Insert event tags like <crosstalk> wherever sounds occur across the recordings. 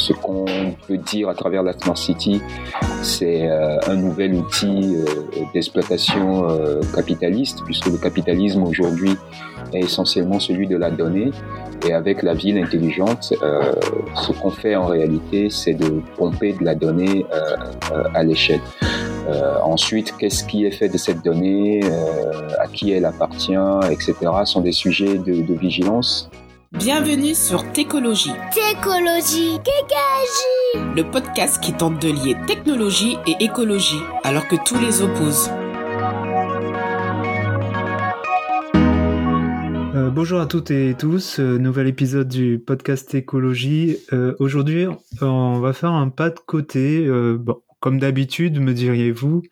ce qu'on peut dire à travers la Smart City, c'est un nouvel outil d'exploitation capitaliste, puisque le capitalisme aujourd'hui est essentiellement celui de la donnée. Et avec la ville intelligente, euh, ce qu'on fait en réalité, c'est de pomper de la donnée euh, euh, à l'échelle. ensuite, qu'est-ce qui est fait de cette donnée, à qui elle appartient, etc., sont des sujets de vigilance. Bienvenue sur Técologie. Técologie, Técologie. Le podcast qui tente de lier technologie et écologie, alors que tous les opposent. bonjour à toutes et tous, euh, nouvel épisode du podcast écologie. Euh, aujourd'hui, on va faire un pas de côté, euh, bon, comme d'habitude, me diriez-vous,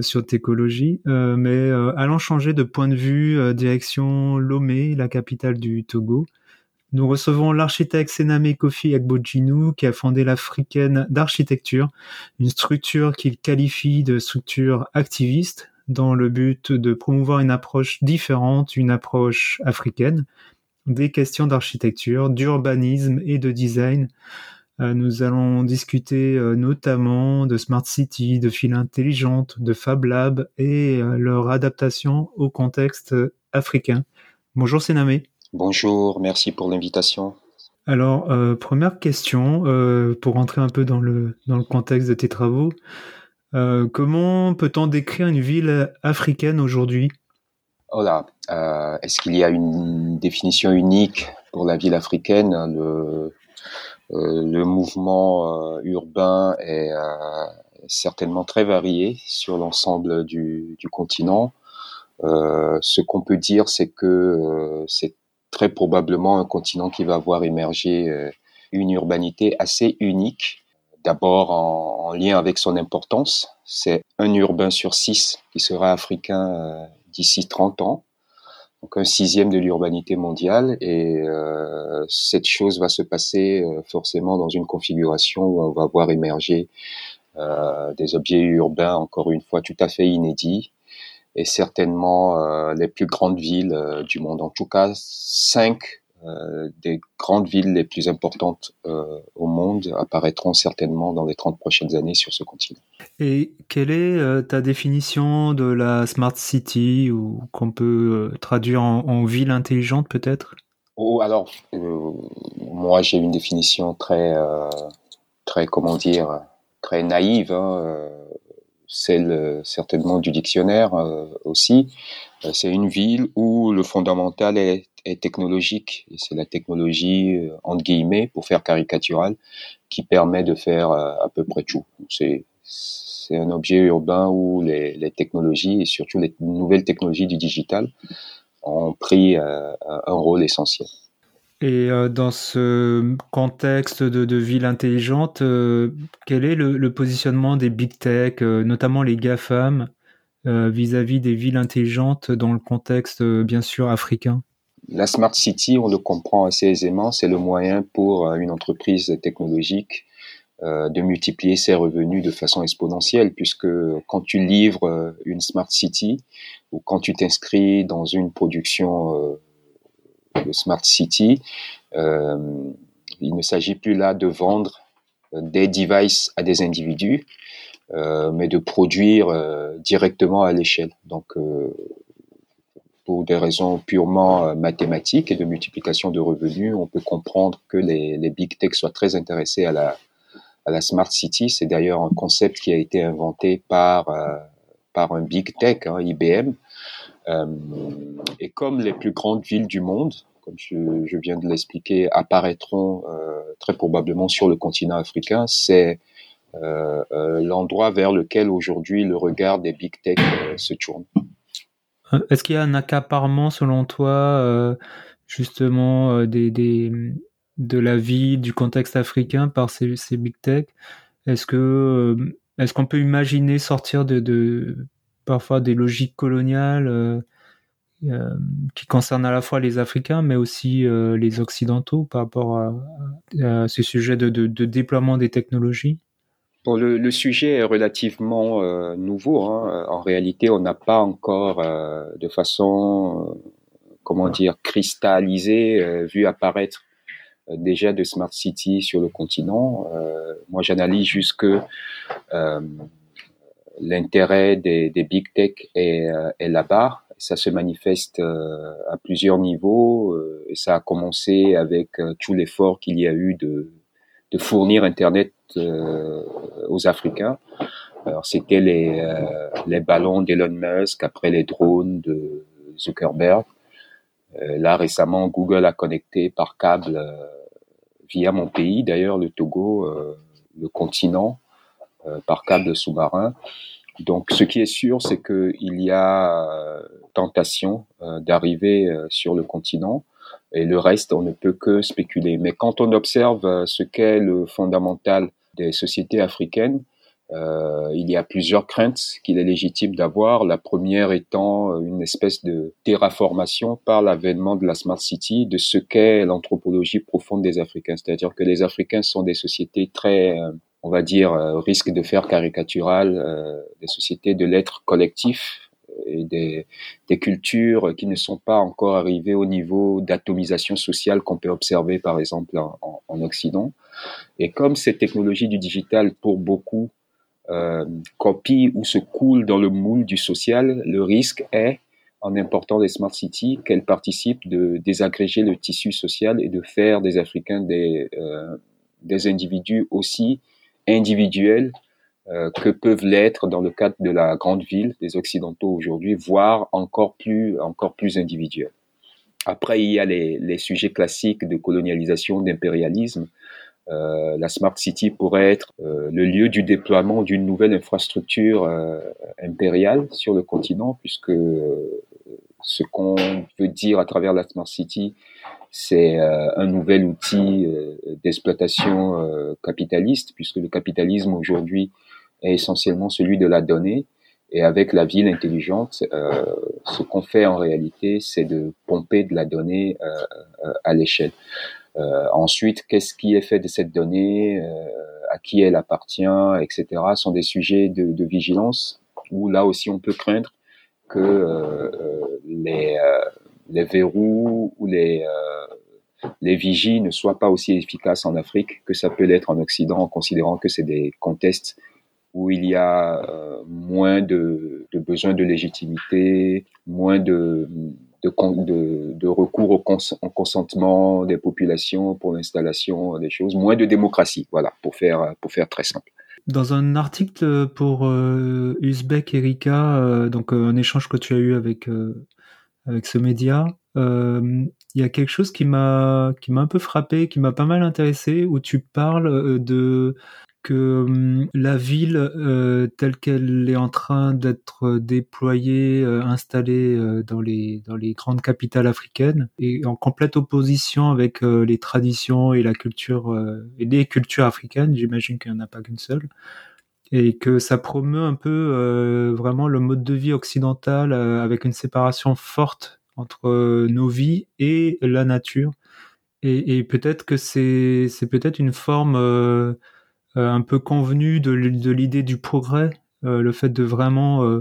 sur Técologie, mais allons changer de point de vue, direction Lomé, la capitale du Togo. Nous recevons l'architecte Sename Kofi Agbojinu, qui a fondé l'Africaine d'architecture, une structure qu'il qualifie de structure activiste, dans le but de promouvoir une approche différente, une approche africaine, des questions d'architecture, d'urbanisme et de design. Euh, nous allons discuter euh, notamment de Smart City, de files intelligentes, de Fab Lab et euh, leur adaptation au contexte africain. Bonjour Sénamé. Bonjour, merci pour l'invitation. Alors, première question, pour rentrer un peu dans le, dans le contexte de tes travaux. Euh, comment peut-on décrire une ville africaine aujourd'hui? Oh là, est-ce qu'il y a une définition unique pour la ville africaine? Le, le mouvement urbain est certainement très varié sur l'ensemble du, continent. ce qu'on peut dire, c'est que c'est très probablement un continent qui va voir émerger une urbanité assez unique D'abord en, lien avec son importance, c'est un urbain sur six qui sera africain euh, d'ici 30 ans, donc un sixième de l'urbanité mondiale, et euh, cette chose va se passer euh, forcément dans une configuration où on va voir émerger des objets urbains, encore une fois, tout à fait inédits, et certainement les plus grandes villes du monde. En tout cas, cinq euh, des grandes villes les plus importantes euh, au monde apparaîtront certainement dans les 30 prochaines années sur ce continent. Et quelle est euh, ta définition de la Smart City ou qu'on peut traduire en, ville intelligente peut-être? Oh, Alors, moi j'ai une définition très, très, comment dire, très naïve. Hein, celle certainement du dictionnaire aussi. C'est une ville où le fondamental est est technologique. C'est la technologie, euh, entre guillemets, pour faire caricatural, qui permet de faire euh, à peu près tout. C'est, un objet urbain où les, technologies, et surtout les nouvelles technologies du digital, ont pris euh, un rôle essentiel. Et dans ce contexte de, ville intelligente, quel est le, positionnement des big tech, notamment les GAFAM, vis-à-vis des villes intelligentes dans le contexte, bien sûr, africain? La Smart City, on le comprend assez aisément, c'est le moyen pour euh, une entreprise technologique euh, de multiplier ses revenus de façon exponentielle, puisque quand tu livres euh, une Smart City ou quand tu t'inscris dans une production de Smart City, il ne s'agit plus là de vendre des devices à des individus, mais de produire directement à l'échelle. Donc pour des raisons purement euh, mathématiques et de multiplication de revenus, on peut comprendre que les, big tech soient très intéressés à la, smart city. C'est d'ailleurs un concept qui a été inventé par, euh, par un big tech, hein, IBM. Euh, et comme les plus grandes villes du monde, comme je, viens de l'expliquer, apparaîtront très probablement sur le continent africain, c'est l'endroit vers lequel aujourd'hui le regard des big tech se tourne. Euh, est-ce qu'il y a un accaparement, selon toi, euh, justement, euh, des, de la vie, du contexte africain par ces, big tech? Est-ce qu'on peut imaginer sortir de, parfois des logiques coloniales qui concernent à la fois les Africains, mais aussi les Occidentaux par rapport à, à ce sujet de, de, de déploiement des technologies? Le, sujet est relativement euh, nouveau. Hein. En réalité, on n'a pas encore euh, de façon, euh, comment dire, cristallisée, vu apparaître déjà de smart city sur le continent. moi, j'analyse jusque l'intérêt des, des, big tech est, est là-bas. Ça se manifeste à plusieurs niveaux et ça a commencé avec tout l'effort qu'il y a eu de, de fournir Internet aux Africains. C'était les, euh, les ballons d'Elon Musk, après les drones de Zuckerberg. Euh, là récemment, Google a connecté par câble euh, via mon pays, d'ailleurs le Togo, le continent, par câble sous-marin. Donc, ce qui est sûr, c'est qu'il y a tentation d'arriver sur le continent et le reste, on ne peut que spéculer. Mais quand on observe ce qu'est le fondamental des sociétés africaines, euh, il y a plusieurs craintes qu'il est légitime d'avoir. La première étant euh, une espèce de terraformation par l'avènement de la Smart City de ce qu'est l'anthropologie profonde des Africains. C'est-à-dire que les Africains sont des sociétés très, euh, on va dire, risque de faire caricatural, des sociétés de l'être collectif et des, des, cultures qui ne sont pas encore arrivées au niveau d'atomisation sociale qu'on peut observer par exemple en, en, Occident. Et comme cette technologie du digital pour beaucoup euh, copie ou se coule dans le moule du social, le risque est, en important les smart cities, qu'elles participent de désagréger le tissu social et de faire des Africains des, euh, des individus aussi individuels euh, que peuvent l'être dans le cadre de la grande ville des Occidentaux aujourd'hui, voire encore plus, encore plus individuels. Après, il y a les, les sujets classiques de colonialisation, d'impérialisme, euh, la Smart City pourrait être euh, le lieu du déploiement d'une nouvelle infrastructure euh, impériale sur le continent, puisque ce qu'on veut dire à travers la Smart City, c'est un nouvel outil d'exploitation capitaliste, puisque le capitalisme aujourd'hui est essentiellement celui de la donnée. Et avec la ville intelligente, ce qu'on fait en réalité, c'est de pomper de la donnée à l'échelle. Euh, ensuite, qu'est-ce qui est fait de cette donnée, euh, à qui elle appartient, etc. sont des sujets de, vigilance où là aussi on peut craindre que euh, les, les verrous ou les les vigies ne soient pas aussi efficaces en Afrique que ça peut l'être en Occident, en considérant que c'est des contextes où il y a moins de, de besoin de légitimité, moins de, recours au, consentement des populations pour l'installation des choses, moins de démocratie, voilà, pour faire, pour faire très simple. Dans un article pour euh, Uzbek Erika, euh, donc euh, un échange que tu as eu avec, avec ce média, il y a quelque chose qui m'a qui m'a un peu frappé, qui m'a pas mal intéressé, où tu parles de que hum, la ville euh, telle qu'elle est en train d'être déployée, euh, installée euh, dans les grandes capitales africaines, est en complète opposition avec les traditions et la culture et les cultures africaines. J'imagine qu'il n'y en a pas qu'une seule et que ça promeut un peu vraiment le mode de vie occidental avec une séparation forte entre nos vies et la nature. Et, peut-être que c'est peut-être une forme un peu convenu de, l'idée du progrès, euh, le fait de vraiment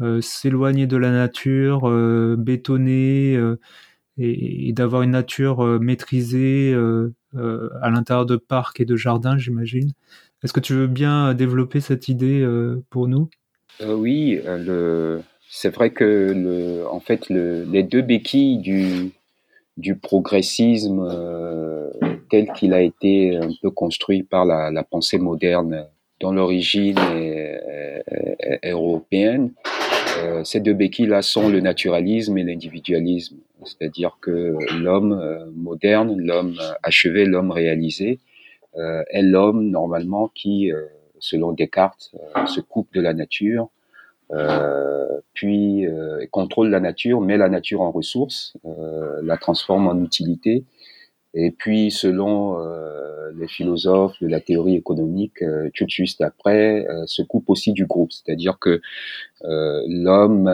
euh, s'éloigner de la nature, bétonner et, d'avoir une nature maîtrisée à l'intérieur de parcs et de jardins, j'imagine. Est-ce que tu veux bien développer cette idée pour nous? Oui, c'est vrai que le, en fait, les deux béquilles du, du progressisme euh, tel qu'il a été un peu construit par la, pensée moderne dont l'origine est, européenne. Euh, ces deux béquilles-là sont le naturalisme et l'individualisme, c'est-à-dire que l'homme euh, moderne, l'homme achevé, l'homme réalisé, est l'homme normalement qui, selon Descartes, se coupe de la nature, puis euh, contrôle la nature, met la nature en ressource, euh, la transforme en utilité, et puis selon les philosophes de la théorie économique, tout de suite après, se coupe aussi du groupe, c'est-à-dire que l'homme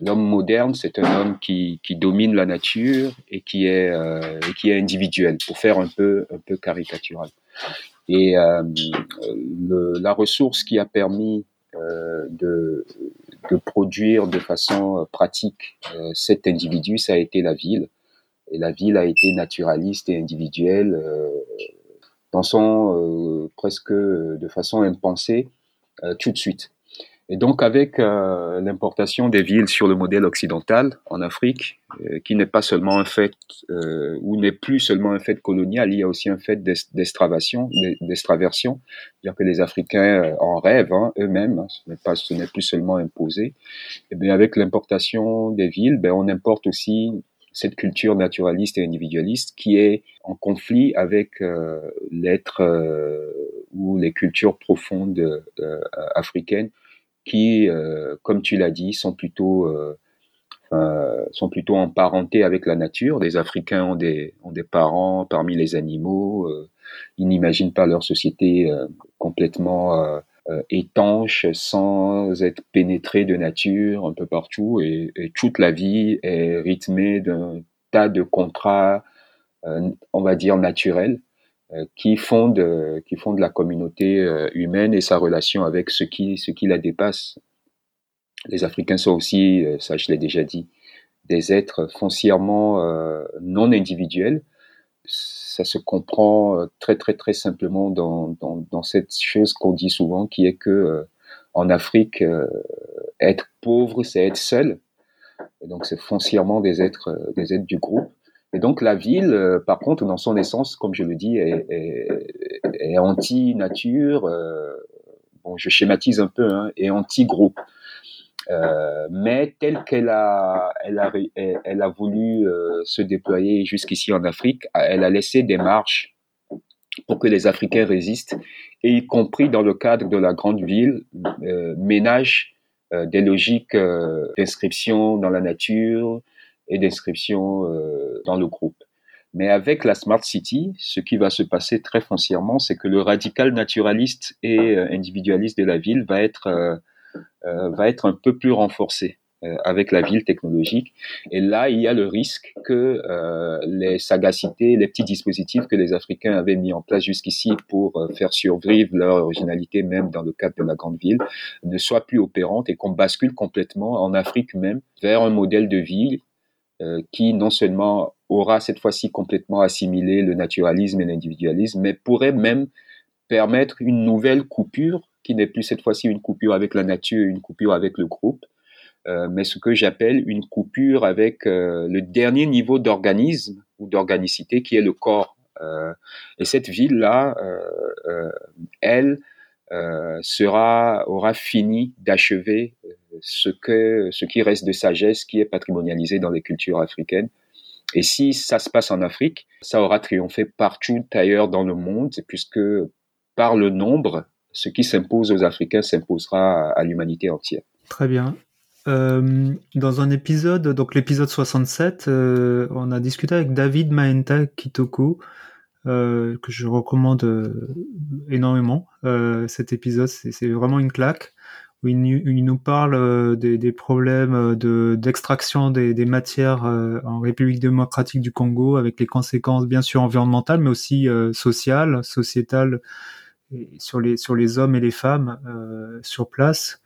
l'homme moderne, c'est un homme qui, qui, domine la nature et qui est euh, et qui est individuel, pour faire un peu un peu caricatural. Et euh, le, la ressource qui a permis euh, de, de, produire de façon pratique euh, cet individu, ça a été la ville. et la ville a été naturaliste et individuelle son presque de façon impensée tout de suite. Et donc avec euh, l'importation des villes sur le modèle occidental en Afrique, euh, qui n'est pas seulement un fait euh, ou n'est plus seulement un fait colonial, il y a aussi un fait d'extraversion, c'est-à-dire que les Africains en rêvent hein, eux-mêmes, hein, ce n'est pas, ce n'est plus seulement imposé. Et bien avec l'importation des villes, ben on importe aussi cette culture naturaliste et individualiste qui est en conflit avec l'être ou les cultures profondes africaines qui, euh, comme tu l'as dit, sont plutôt euh, sont plutôt en parenté avec la nature. Les Africains ont des, ont des parents parmi les animaux. Euh, ils n'imaginent pas leur société complètement étanche, sans être pénétrés de nature un peu partout. Et, et toute la vie est rythmée d'un tas de contrats, on va dire, naturels. Euh, qui fondent euh, qui fondent la communauté euh, humaine et sa relation avec ce qui ce qui la dépasse. Les Africains sont aussi, ça je l'ai déjà dit, des êtres foncièrement non individuels. Ça se comprend très très très simplement dans, dans, dans cette chose qu'on dit souvent, qui est que en Afrique, être pauvre, c'est être seul. Donc c'est foncièrement des êtres des êtres du groupe. Et donc la ville, euh, par contre, dans son essence, comme je le dis, est, est, anti-nature. Euh, bon, je schématise un peu, hein, et anti-groupe. Euh, mais telle qu'elle a, elle a, elle a voulu se déployer jusqu'ici en Afrique, elle a laissé des marches pour que les Africains résistent, et y compris dans le cadre de la grande ville, ménage des logiques d'inscription dans la nature, et d'inscription euh, dans le groupe. Mais avec la Smart City, ce qui va se passer très foncièrement, c'est que le radical naturaliste et euh, individualiste de la ville va être, euh, va être un peu plus renforcé avec la ville technologique. Et là, il y a le risque que les sagacités, les petits dispositifs que les Africains avaient mis en place jusqu'ici pour faire survivre leur originalité même dans le cadre de la grande ville ne soient plus opérantes et qu'on bascule complètement en Afrique même vers un modèle de ville euh, qui non seulement aura cette fois-ci complètement assimilé le naturalisme et l'individualisme, mais pourrait même permettre une nouvelle coupure qui n'est plus cette fois-ci une coupure avec la nature, une coupure avec le groupe, euh, mais ce que j'appelle une coupure avec euh, le dernier niveau d'organisme ou d'organicité qui est le corps. et cette ville-là, elle, sera, aura fini d'achever ce, que, ce qui reste de sagesse qui est patrimonialisé dans les cultures africaines. Et si ça se passe en Afrique, ça aura triomphé partout ailleurs dans le monde, puisque par le nombre, ce qui s'impose aux Africains s'imposera à l'humanité entière. Très bien. Euh, dans un épisode, donc l'épisode 67, euh, on a discuté avec David Maenta Kitoko, euh, que je recommande énormément. cet épisode, c'est vraiment une claque il, nous parle euh, des, problèmes euh, de d'extraction des, matières euh, en République démocratique du Congo, avec les conséquences bien sûr environnementales, mais aussi sociales, sociétales, sur les sur les hommes et les femmes sur place.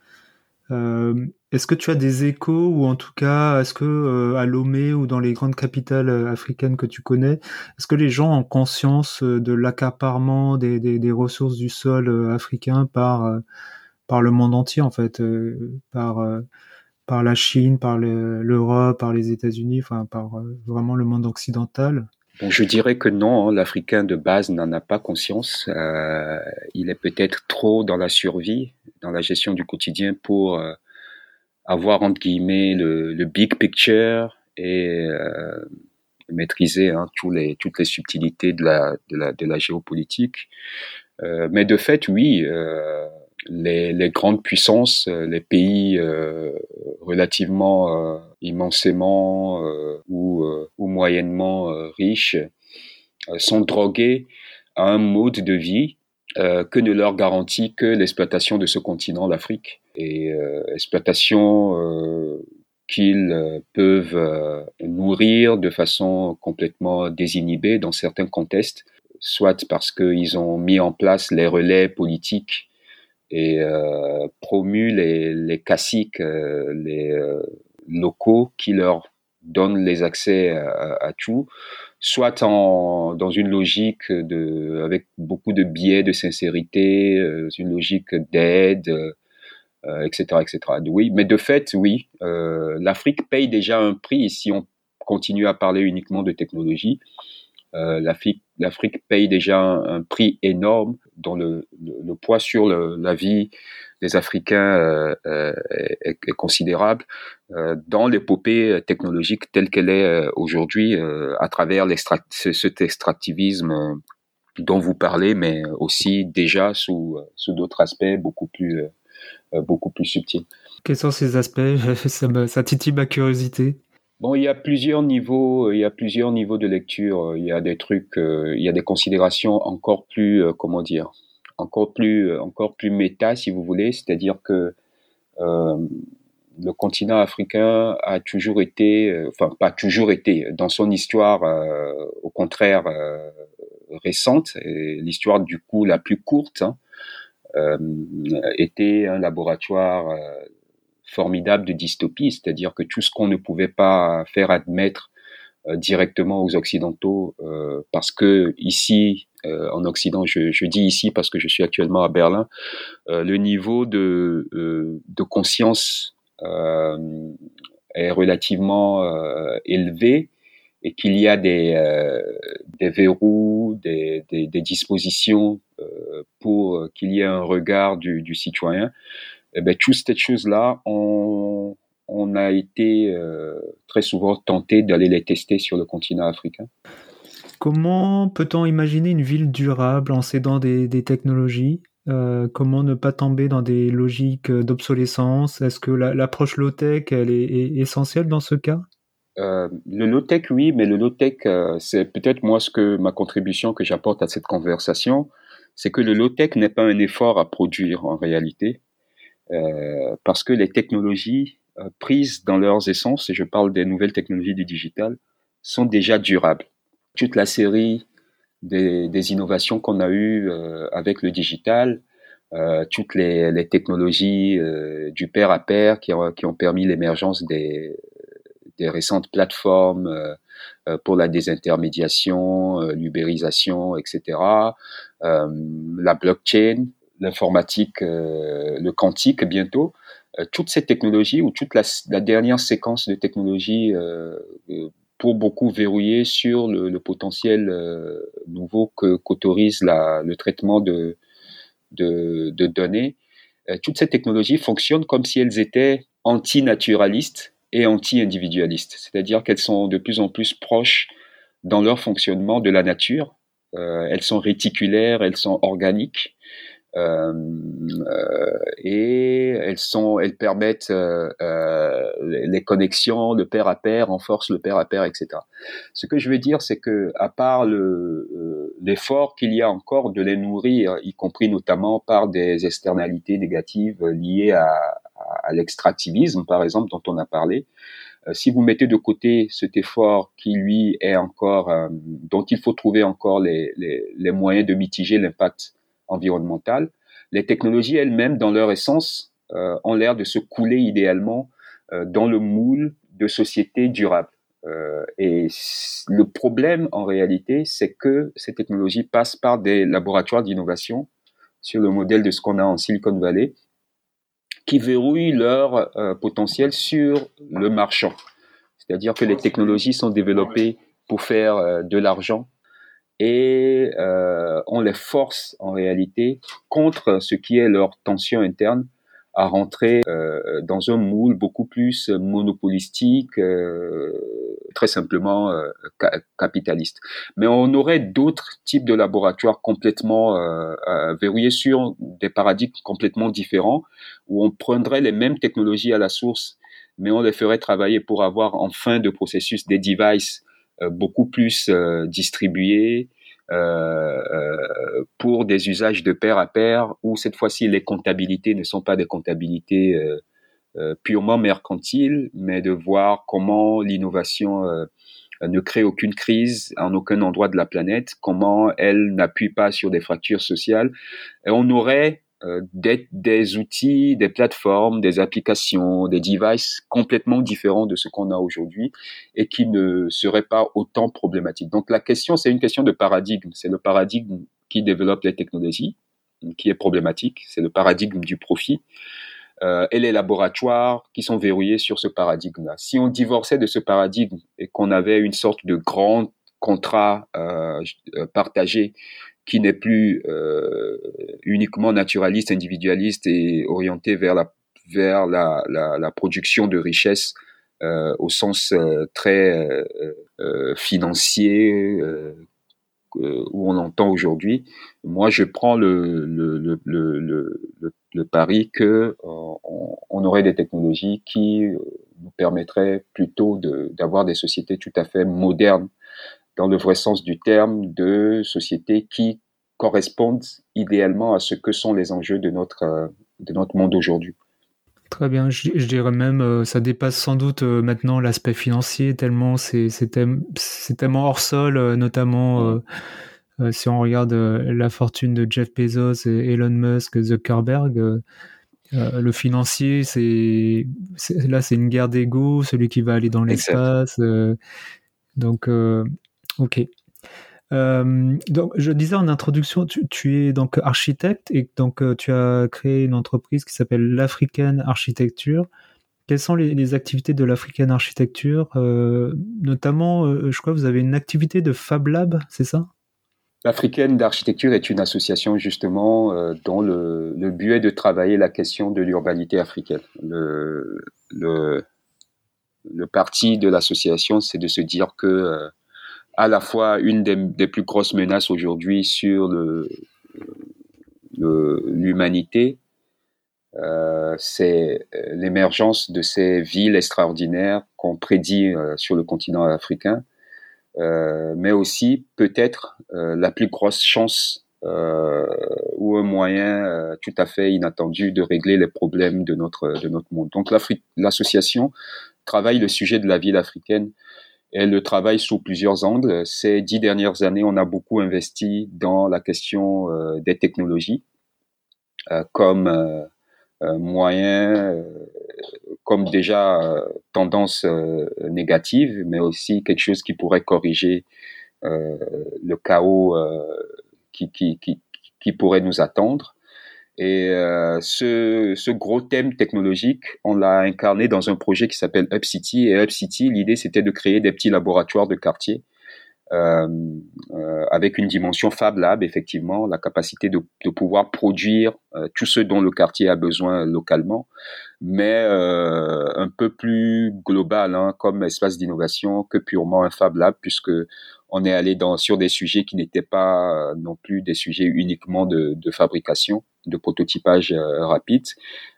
est-ce que tu as des échos ou en tout cas, est-ce que à Lomé ou dans les grandes capitales africaines que tu connais, est-ce que les gens ont conscience de l'accaparement des, des, ressources du sol africain par par le monde entier en fait, euh, par euh, par la Chine, par l'Europe, par les États-Unis, enfin par euh, vraiment le monde occidental. Je dirais que non, hein, l'Africain de base n'en a pas conscience. il est peut-être trop dans la survie, dans la gestion du quotidien pour avoir entre guillemets le, big picture et maîtriser hein, les, toutes les subtilités de la, de la géopolitique. mais de fait, oui, les, les, grandes puissances, euh, les pays euh, relativement euh, immensément ou, ou, moyennement riches sont drogués à un mode de vie que ne leur garantit que l'exploitation de ce continent, l'Afrique, et exploitation qu'ils peuvent nourrir de façon complètement désinhibée dans certains contextes, soit parce qu'ils ont mis en place les relais politiques et euh, promu les, les caciques, euh, les euh, locaux qui leur donne les accès à, tout, soit en, dans une logique de, avec beaucoup de biais de sincérité, une logique d'aide, etc., etc. Oui, mais de fait, oui, l'Afrique paye déjà un prix si on continue à parler uniquement de technologie. Euh, L'Afrique paye déjà un, prix énorme dont le, poids sur la vie des Africains euh, euh est, considérable dans l'épopée technologique telle qu'elle est aujourd'hui à travers cet extractivisme dont vous parlez, mais aussi déjà sous, d'autres aspects beaucoup plus, beaucoup plus subtils. Quels sont ces aspects? <laughs> Ça titille ma curiosité. Bon, il y a plusieurs niveaux, il y a plusieurs niveaux de lecture. Il y a des trucs, euh, il y a des considérations encore plus, euh, comment dire, encore plus, encore plus méta, si vous voulez. C'est-à-dire que euh, le continent africain a toujours été, enfin pas toujours été, dans son histoire, au contraire récente, l'histoire du coup la plus courte, hein, était un laboratoire formidable de dystopie, c'est-à-dire que tout ce qu'on ne pouvait pas faire admettre euh, directement aux occidentaux, euh, parce que ici, euh, en Occident, je, dis ici parce que je suis actuellement à Berlin, le niveau de, conscience est relativement élevé et qu'il y a des, verrous, des, dispositions pour qu'il y ait un regard du citoyen eh ben, toutes ces choses-là, on, on, a été euh, très souvent tenté d'aller les tester sur le continent africain. Comment peut-on imaginer une ville durable en cédant des, des technologies? Euh, Comment ne pas tomber dans des logiques d'obsolescence? Est-ce que l'approche low-tech, elle est, essentielle dans ce cas? Euh, le low-tech, oui, mais le low-tech, c'est peut-être moi ce que ma contribution que j'apporte à cette conversation, c'est que le low-tech n'est pas un effort à produire en réalité. Euh, parce que les technologies euh, prises dans leurs essences, et je parle des nouvelles technologies du digital, sont déjà durables. Toute la série des, des innovations qu'on a eues euh, avec le digital, euh, toutes les, les technologies euh, du pair à pair qui qui ont permis l'émergence des, des récentes plateformes pour la désintermédiation, l'ubérisation, etc. la blockchain, l'informatique, euh, le quantique bientôt, euh, toutes ces technologies ou toute la, dernière séquence de technologies euh, pour beaucoup verrouiller sur le, potentiel nouveau que qu'autorise le traitement de, de, données. toutes ces technologies fonctionnent comme si elles étaient anti-naturalistes et anti-individualistes, c'est-à-dire qu'elles sont de plus en plus proches dans leur fonctionnement de la nature. Elles sont réticulaires, elles sont organiques, et elles sont, elles permettent euh, les connexions de pair à pair, renforcent le pair à pair, etc. Ce que je veux dire, c'est que à part le l'effort qu'il y a encore de les nourrir, y compris notamment par des externalités négatives liées à, à l'extractivisme, par exemple, dont on a parlé, si vous mettez de côté cet effort qui lui est encore, dont il faut trouver encore les, les, les moyens de mitiger l'impact environnementale, les technologies elles-mêmes, dans leur essence, euh, ont l'air de se couler idéalement euh, dans le moule de sociétés durables. Euh, et le problème, en réalité, c'est que ces technologies passent par des laboratoires d'innovation sur le modèle de ce qu'on a en Silicon Valley, qui verrouillent leur potentiel sur le marchand. C'est-à-dire que les technologies sont développées pour faire de l'argent et euh, on les force en réalité contre ce qui est leur tension interne à rentrer euh, dans un moule beaucoup plus monopolistique, euh, très simplement euh, capitaliste. Mais on aurait d'autres types de laboratoires complètement euh, euh, verrouillés sur des paradigmes complètement différents, où on prendrait les mêmes technologies à la source, mais on les ferait travailler pour avoir en fin de processus des devices beaucoup plus euh, distribués euh, pour des usages de pair à pair, où cette fois-ci les comptabilités ne sont pas des comptabilités purement mercantiles, mais de voir comment l'innovation ne crée aucune crise en aucun endroit de la planète, comment elle n'appuie pas sur des fractures sociales. Et on aurait euh, des, des, outils, des plateformes, des applications, des devices complètement différents de ce qu'on a aujourd'hui et qui ne seraient pas autant problématiques. Donc la question, c'est une question de paradigme. C'est le paradigme qui développe les technologies qui est problématique. C'est le paradigme du profit. Euh, et les laboratoires qui sont verrouillés sur ce paradigme-là. Si on divorçait de ce paradigme et qu'on avait une sorte de grand contrat euh, partagé qui n'est plus euh, uniquement naturaliste, individualiste et orienté vers la vers la, la, la production de richesses euh, au sens euh, très euh, financier où on entend aujourd'hui. Moi, je prends le, le, le, le, pari que on, aurait des technologies qui nous permettraient plutôt d'avoir des sociétés tout à fait modernes dans le vrai sens du terme, de sociétés qui correspondent idéalement à ce que sont les enjeux de notre, euh, de notre monde aujourd'hui. Très bien, je, dirais même, euh, ça dépasse sans doute euh, maintenant l'aspect financier, tellement c'est tellement hors sol, notamment si on regarde la fortune de Jeff Bezos, et Elon Musk, Zuckerberg. le financier, c'est là, c'est une guerre d'ego, celui qui va aller dans l'espace. donc, ok. Euh, donc, je disais en introduction, tu, es donc architecte et donc euh, tu as créé une entreprise qui s'appelle l'African Architecture. Quelles sont les, activités de l'African Architecture euh, Notamment, je crois que vous avez une activité de Fab Lab, c'est ça? L'Africaine d'architecture est une association justement dont le, but est de travailler la question de l'urbanité africaine. Le, le parti de l'association, c'est de se dire que à la fois une des, plus grosses menaces aujourd'hui sur l'humanité, euh, c'est l'émergence de ces villes extraordinaires qu'on prédit euh, sur le continent africain, euh, mais aussi peut-être la plus grosse chance ou un moyen tout à fait inattendu de régler les problèmes de notre monde. Donc l'association travaille le sujet de la ville africaine elle le travaille sous plusieurs angles. Ces dix dernières années, on a beaucoup investi dans la question euh, des technologies euh, comme euh, moyen, comme déjà tendance négative, mais aussi quelque chose qui pourrait corriger le chaos qui, pourrait nous attendre. Et euh, ce, gros thème technologique, on l'a incarné dans un projet qui s'appelle Up City. Et Up City, l'idée, c'était de créer des petits laboratoires de quartier euh, euh, avec une dimension Fab Lab, effectivement, la capacité de, pouvoir produire tout ce dont le quartier a besoin localement, mais un peu plus global, hein, comme espace d'innovation que purement un Fab Lab, puisque on est allé dans, sur des sujets qui n'étaient pas non plus des sujets uniquement de, de fabrication de prototypage euh, rapide.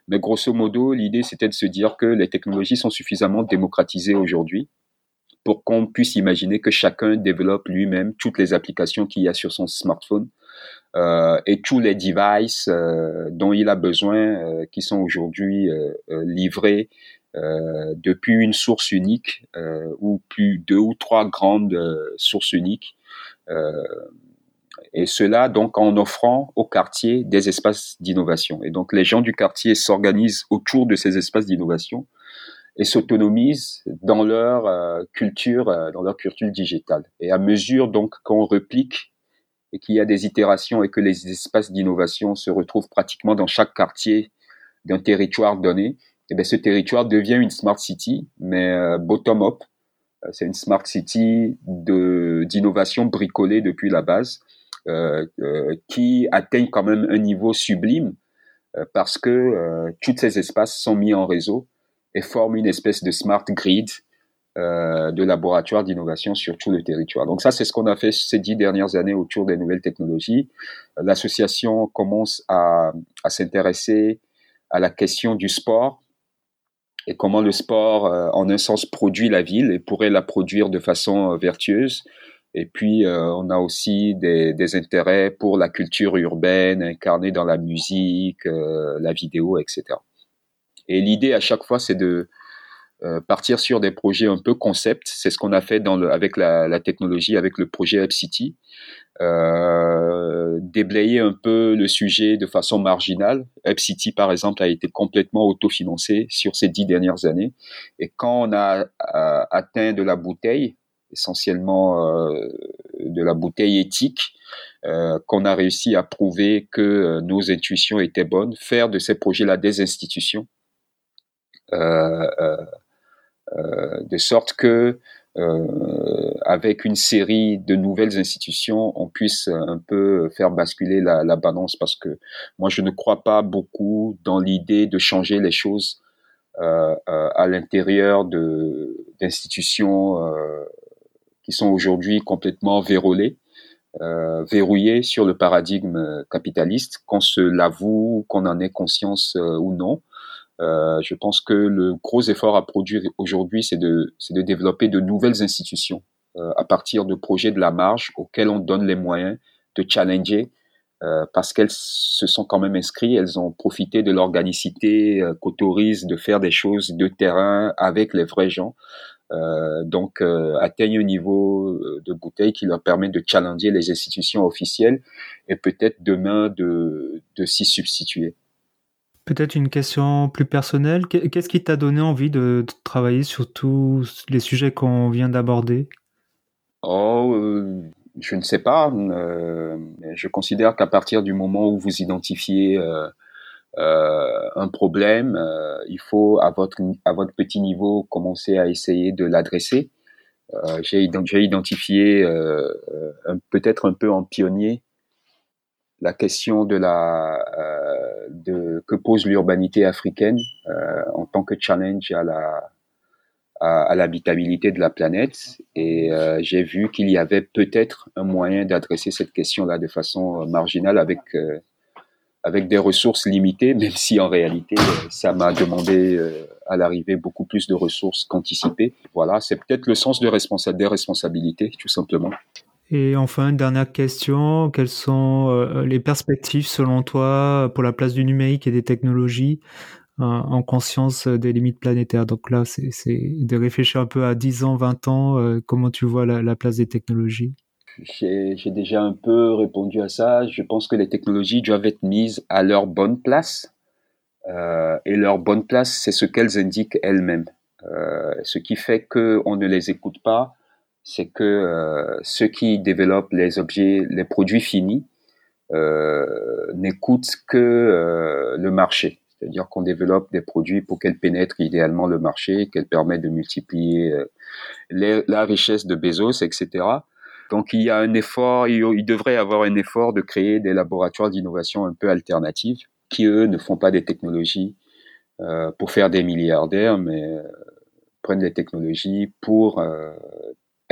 Mais grosso modo, l'idée, c'était de se dire que les technologies sont suffisamment démocratisées aujourd'hui pour qu'on puisse imaginer que chacun développe lui-même toutes les applications qu'il y a sur son smartphone euh, et tous les devices euh, dont il a besoin, qui sont aujourd'hui livrés depuis une source unique ou plus deux ou trois grandes sources uniques et cela donc en offrant au quartier des espaces d'innovation. Et donc les gens du quartier s'organisent autour de ces espaces d'innovation et s'autonomisent dans leur euh, culture, euh, dans leur culture digitale. Et à mesure donc qu'on replique et qu'il y a des itérations et que les espaces d'innovation se retrouvent pratiquement dans chaque quartier d'un territoire donné, eh bien ce territoire devient une smart city, mais euh, bottom up. C'est une smart city de d'innovation bricolée depuis la base euh, euh, qui atteignent quand même un niveau sublime euh, parce que tous ces espaces sont mis en réseau et forment une espèce de smart grid euh, de laboratoire d'innovation sur tout le territoire. Donc ça, c'est ce qu'on a fait ces dix dernières années autour des nouvelles technologies. L'association commence à, à s'intéresser à la question du sport et comment le sport, en un sens, produit la ville et pourrait la produire de façon vertueuse. Et puis, euh, on a aussi des, des, intérêts pour la culture urbaine incarnée dans la musique, euh, la vidéo, etc. Et l'idée à chaque fois, c'est de euh, partir sur des projets un peu concept. C'est ce qu'on a fait dans le, avec la, la, technologie, avec le projet App City, de déblayé un peu le sujet de façon marginale. City, par exemple, a été complètement autofinancé sur ces dix dernières années. Et quand on a atteint de la bouteille, essentiellement de la bouteille éthique, qu'on a réussi à prouver que nos intuitions étaient bonnes, faire de ces projets-là des institutions, de sorte que euh, avec une série de nouvelles institutions, on puisse un peu faire basculer la, la balance parce que moi, je ne crois pas beaucoup dans l'idée de changer les choses euh, euh à l'intérieur de d'institutions euh, qui sont aujourd'hui complètement vérolées, euh, verrouillées sur le paradigme capitaliste, qu'on se l'avoue, qu'on en ait conscience ou non. Euh, je pense que le gros effort à produire aujourd'hui, c'est de, de développer de nouvelles institutions euh, à partir de projets de la marge auxquels on donne les moyens de challenger euh, parce qu'elles se sont quand même inscrites, elles ont profité de l'organicité euh, qu'autorise de faire des choses de terrain avec les vrais gens. Euh, donc atteignent un niveau de bouteille qui leur permet de challenger les institutions officielles et peut-être demain de, de s'y substituer. Peut-être une question plus personnelle. Qu'est-ce qui t'a donné envie de, travailler sur tous les sujets qu'on vient d'aborder? Oh, euh, je ne sais pas. Euh, je considère qu'à partir du moment où vous identifiez euh, un problème, il faut à votre à votre petit niveau commencer à essayer de l'adresser. J'ai identifié peut-être un peu en pionnier la question de la euh, que pose l'urbanité africaine euh, en tant que challenge à la à, l'habitabilité de la planète et euh, j'ai vu qu'il y avait peut-être un moyen d'adresser cette question-là de façon marginale avec avec des ressources limitées, même si en réalité ça m'a demandé à l'arrivée beaucoup plus de ressources qu'anticipées. Voilà, c'est peut-être le sens de responsa des responsabilités, tout simplement. Et enfin, une dernière question, quelles sont euh, les perspectives selon toi pour la place du numérique et des technologies euh, en conscience des limites planétaires? Donc là, c'est de réfléchir un peu à 10 ans, 20 ans, euh, comment tu vois la, place des technologies? J'ai déjà un peu répondu à ça. Je pense que les technologies doivent être mises à leur bonne place. et leur bonne place, c'est ce qu'elles indiquent elles-mêmes. ce qui fait qu'on ne les écoute pas, c'est que euh, ceux qui développent les objets, les produits finis, euh, n'écoutent que euh, le marché. C'est-à-dire qu'on développe des produits pour qu'elles pénètrent idéalement le marché, qu'elles permettent de multiplier la richesse de Bezos, etc. Donc il y a un effort, il, il devrait y avoir un effort de créer des laboratoires d'innovation un peu alternatives qui eux ne font pas des technologies pour faire des milliardaires, mais prennent des technologies pour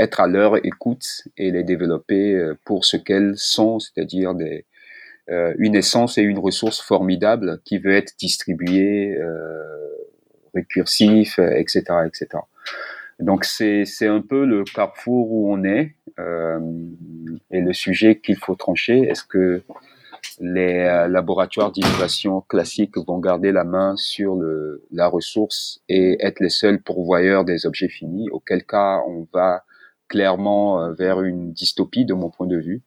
être à leur écoute et les développer euh, pour ce qu'elles sont, c'est-à-dire des, euh, une essence et une ressource formidable qui veut être distribuée, euh, récursif, etc., etc. Donc c'est c'est un peu le carrefour où on est euh, et le sujet qu'il faut trancher. Est-ce que les euh, laboratoires d'innovation classiques vont garder la main sur le, la ressource et être les seuls pourvoyeurs des objets finis, auquel cas on va clairement euh, vers une dystopie de mon point de vue,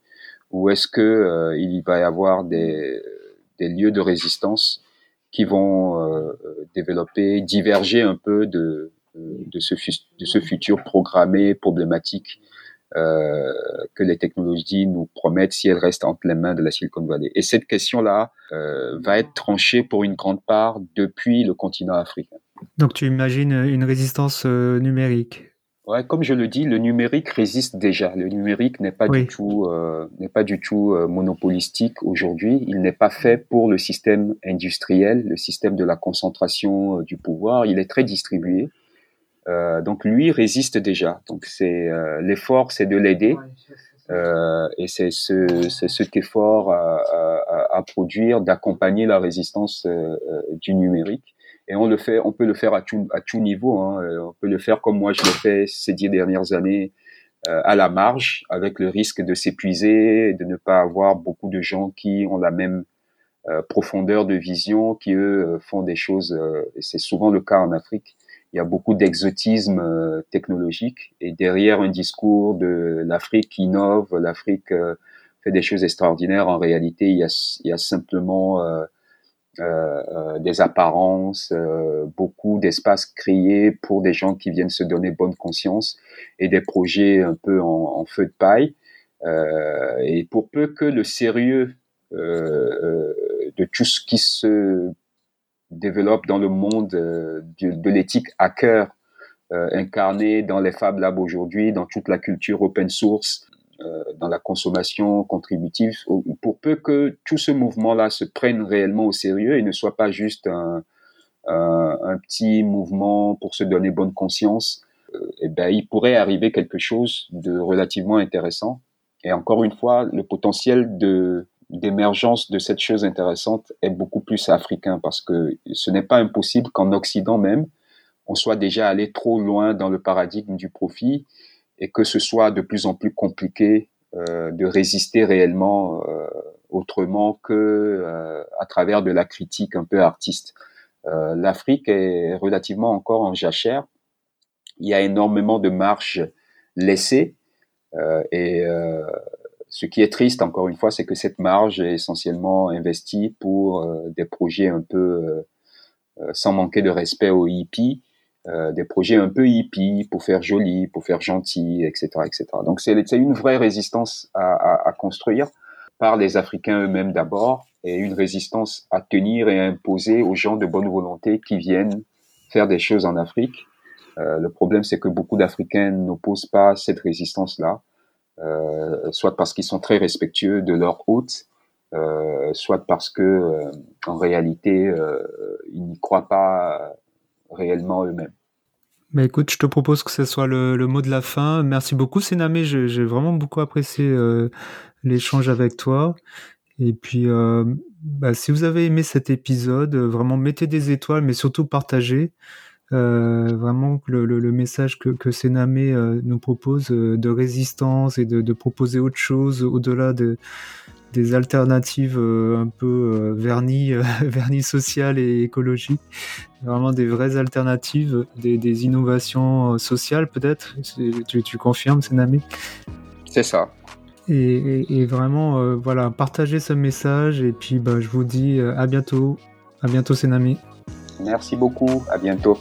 ou est-ce que euh, il va y avoir des, lieux de résistance qui vont euh, développer, diverger un peu de, ce, futur programmé, problématique que les technologies nous promettent si elles restent entre les mains de la Silicon Valley? Et cette question-là va être tranchée pour une grande part depuis le continent africain. Donc tu imagines une résistance numérique? Ouais, comme je le dis, le numérique résiste déjà. Le numérique n'est pas, du tout, euh, n'est pas du tout euh, monopolistique aujourd'hui. Il n'est pas fait pour le système industriel, le système de la concentration euh, du pouvoir. Il est très distribué. Euh, donc lui résiste déjà. Donc c'est euh, l'effort, c'est de l'aider. et c'est ce, c'est cet effort à, à, à produire, d'accompagner la résistance du numérique et on le fait, on peut le faire à tout, à tout niveau. Hein. Euh, on peut le faire comme moi je l'ai fait ces dix dernières années euh, à la marge, avec le risque de s'épuiser, de ne pas avoir beaucoup de gens qui ont la même euh, profondeur de vision, qui eux font des choses. et c'est souvent le cas en Afrique. Il y a beaucoup d'exotisme technologique et derrière un discours de l'Afrique innove, l'Afrique fait des choses extraordinaires. En réalité, il y a, il y a simplement euh, euh, des apparences, beaucoup d'espaces créés pour des gens qui viennent se donner bonne conscience et des projets un peu en, feu de paille. et pour peu que le sérieux de tout ce qui se développe dans le monde de, l'éthique hacker euh, incarné dans les Fab Labs aujourd'hui, dans toute la culture open source, euh, dans la consommation contributive, pour peu que tout ce mouvement-là se prenne réellement au sérieux et ne soit pas juste un, petit mouvement pour se donner bonne conscience, euh, eh ben, il pourrait arriver quelque chose de relativement intéressant. Et encore une fois, le potentiel d'émergence de cette chose intéressante est beaucoup plus africain parce que ce n'est pas impossible qu'en Occident même, on soit déjà allé trop loin dans le paradigme du profit et que ce soit de plus en plus compliqué euh, de résister réellement euh, autrement que euh, à travers de la critique un peu artiste. Euh, L'Afrique est relativement encore en jachère. Il y a énormément de marges laissées euh, et ce qui est triste encore une fois, c'est que cette marge est essentiellement investie pour des projets un peu sans manquer de respect aux hippies euh, des projets un peu hippies pour faire joli, pour faire gentil, etc., etc. Donc c'est une vraie résistance à, à, à, construire par les Africains eux-mêmes d'abord et une résistance à tenir et à imposer aux gens de bonne volonté qui viennent faire des choses en Afrique. Euh, le problème c'est que beaucoup d'Africains n'opposent pas cette résistance-là, euh, soit parce qu'ils sont très respectueux de leur hôte, euh, soit parce que euh, en réalité euh, ils n'y croient pas réellement eux-mêmes. Écoute, je te propose que ce soit le, mot de la fin. Merci beaucoup, Sénamé. J'ai vraiment beaucoup apprécié euh, l'échange avec toi. Et puis, euh, bah, si vous avez aimé cet épisode, vraiment mettez des étoiles, mais surtout partagez. Euh, vraiment le, message que, que Sénamé euh, nous propose euh, de résistance et de proposer autre chose au-delà de, des alternatives euh, un peu euh, vernis, euh, <laughs> vernis social et écologique. Vraiment des vraies alternatives, des, des innovations sociales peut-être. Tu, tu confirmes, Sénamé C'est ça. Et, et, et vraiment, euh, voilà, partagez ce message. Et puis, bah, je vous dis à bientôt. À bientôt, Sénamé. Merci beaucoup. À bientôt.